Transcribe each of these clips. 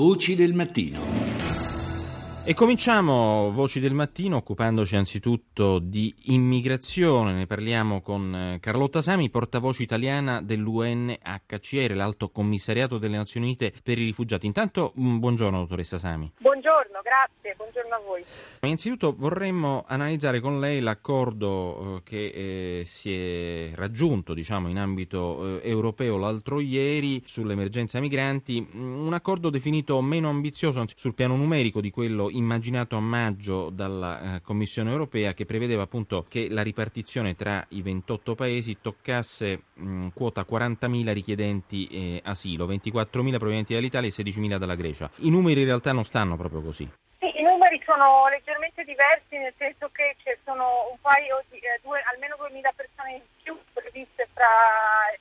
Voci del mattino. E cominciamo Voci del Mattino occupandoci anzitutto di immigrazione. Ne parliamo con eh, Carlotta Sami, portavoce italiana dell'UNHCR, l'Alto Commissariato delle Nazioni Unite per i Rifugiati. Intanto, buongiorno dottoressa Sami. Buongiorno, grazie, buongiorno a voi. Innanzitutto vorremmo analizzare con lei l'accordo eh, che eh, si è raggiunto diciamo, in ambito eh, europeo l'altro ieri sull'emergenza migranti, un accordo definito meno ambizioso sul piano numerico di quello immaginato a maggio dalla eh, Commissione europea che prevedeva appunto che la ripartizione tra i 28 paesi toccasse mh, quota 40.000 richiedenti eh, asilo, 24.000 provenienti dall'Italia e 16.000 dalla Grecia. I numeri in realtà non stanno proprio così. Sì, i numeri sono leggermente diversi nel senso che ci sono un paio di, eh, due, almeno 2.000 persone in più previste fra,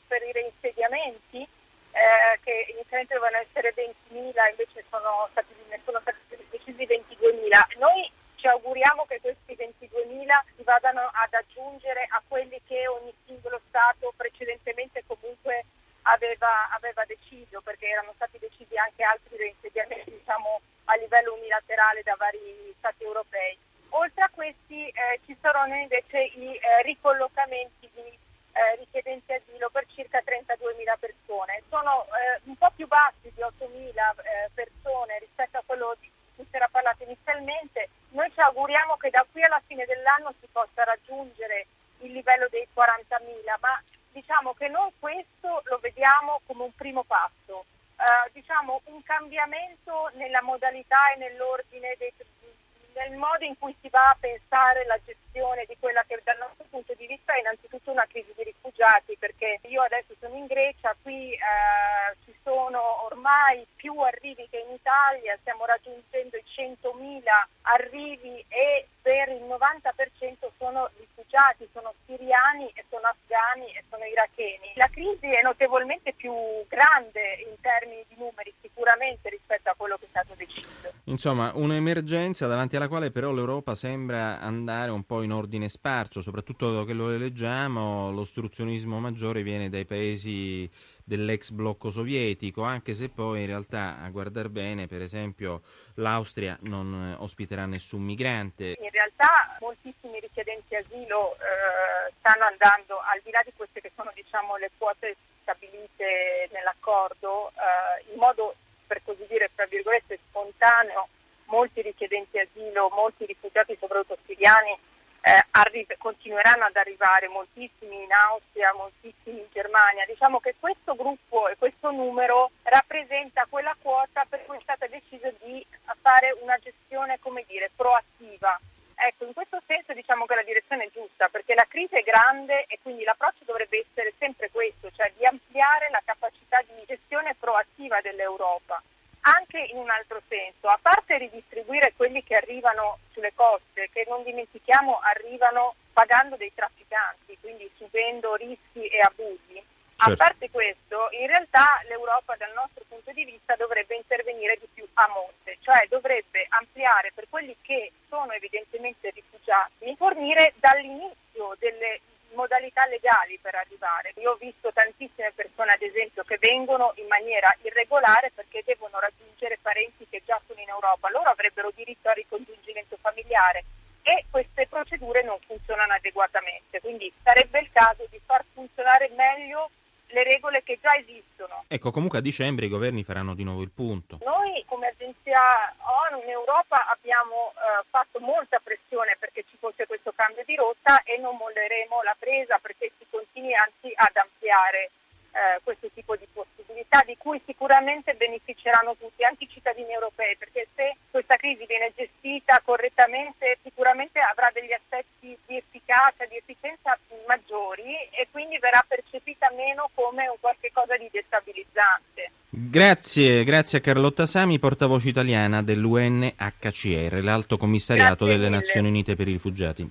per i reinsediamenti eh, che inizialmente dovevano essere 20.000 invece sono stati, sono stati decisi 22.000. Noi ci auguriamo che questi 22.000 si vadano ad aggiungere a quelli che ogni singolo Stato precedentemente comunque aveva, aveva deciso, perché erano stati decisi anche altri reinsediamenti diciamo, a livello unilaterale da vari Stati europei. Oltre a questi eh, ci saranno invece i eh, ricollocamenti di eh, richiedenti asilo per circa 32.000 persone. Sono eh, un po' più bassi di 8.000 eh, persone rispetto a quello di cui si era parlato inizialmente. Noi ci auguriamo che da qui alla fine dell'anno si possa raggiungere il livello dei 40.000, ma diciamo che noi questo lo vediamo come un primo passo. Uh, diciamo un cambiamento nella modalità e nell'ordine dei, nel modo in cui si va a pensare la gestione di quella che dal nostro punto di vista è innanzitutto una crisi di rifugiati, perché io adesso sono in Grecia, qui eh, ormai più arrivi che in Italia, stiamo raggiungendo i 100.000 arrivi e per il 90% sono rifugiati, sono siriani e sono afghani e sono iracheni. La crisi è notevolmente più grande in termini di numeri sicuramente rispetto a quello che è stato deciso. Insomma, un'emergenza davanti alla quale però l'Europa sembra andare un po' in ordine sparso, soprattutto da quello che leggiamo, l'ostruzionismo maggiore viene dai paesi dell'ex blocco sovietico, anche se poi in realtà a guardar bene, per esempio, l'Austria non ospiterà nessun migrante. In realtà moltissimi richiedenti asilo eh, stanno andando al di là di queste che sono diciamo, le quote stabilite nell'accordo eh, in modo per così dire, tra virgolette, spontaneo, molti richiedenti asilo, molti rifugiati, soprattutto siriani, eh, arri- continueranno ad arrivare, moltissimi in Austria, moltissimi in Germania. Diciamo che questo gruppo e questo numero rappresenta quella quota per cui è stata deciso di fare una gestione, come dire, proattiva. Ecco, in questo senso diciamo che la direzione è giusta, perché la crisi è grande e quindi l'approccio dovrebbe essere sempre questo, cioè di ampliare la capacità di gestione proattiva dell'Europa. Anche in un altro senso, a parte ridistribuire quelli che arrivano che non dimentichiamo arrivano pagando dei trafficanti, quindi subendo rischi e abusi, Certo. A parte questo, in realtà l'Europa dal nostro punto di vista dovrebbe intervenire di più a monte, cioè dovrebbe ampliare per quelli che sono evidentemente rifugiati, fornire dall'inizio delle modalità legali per arrivare. Io ho visto tantissime persone, ad esempio, che vengono in maniera irregolare perché devono raggiungere parenti che già sono in Europa. Loro avrebbero diritto al ricongiungimento familiare e queste procedure non funzionano adeguatamente. Quindi sarebbe il caso di far funzionare meglio le regole che già esistono. Ecco, comunque a dicembre i governi faranno di nuovo il punto. Noi come agenzia ONU in Europa abbiamo eh, fatto molta pressione perché ci fosse questo cambio di rotta e non molleremo la presa perché si continui anzi ad ampliare eh, questo tipo di possibilità di cui sicuramente beneficeranno tutti, anche i cittadini europei, perché se crisi viene gestita correttamente sicuramente avrà degli aspetti di efficacia, di efficienza maggiori e quindi verrà percepita meno come un qualche cosa di destabilizzante. Grazie, grazie a Carlotta Sami, portavoce italiana dell'UNHCR, l'Alto Commissariato delle Nazioni Unite per i Rifugiati.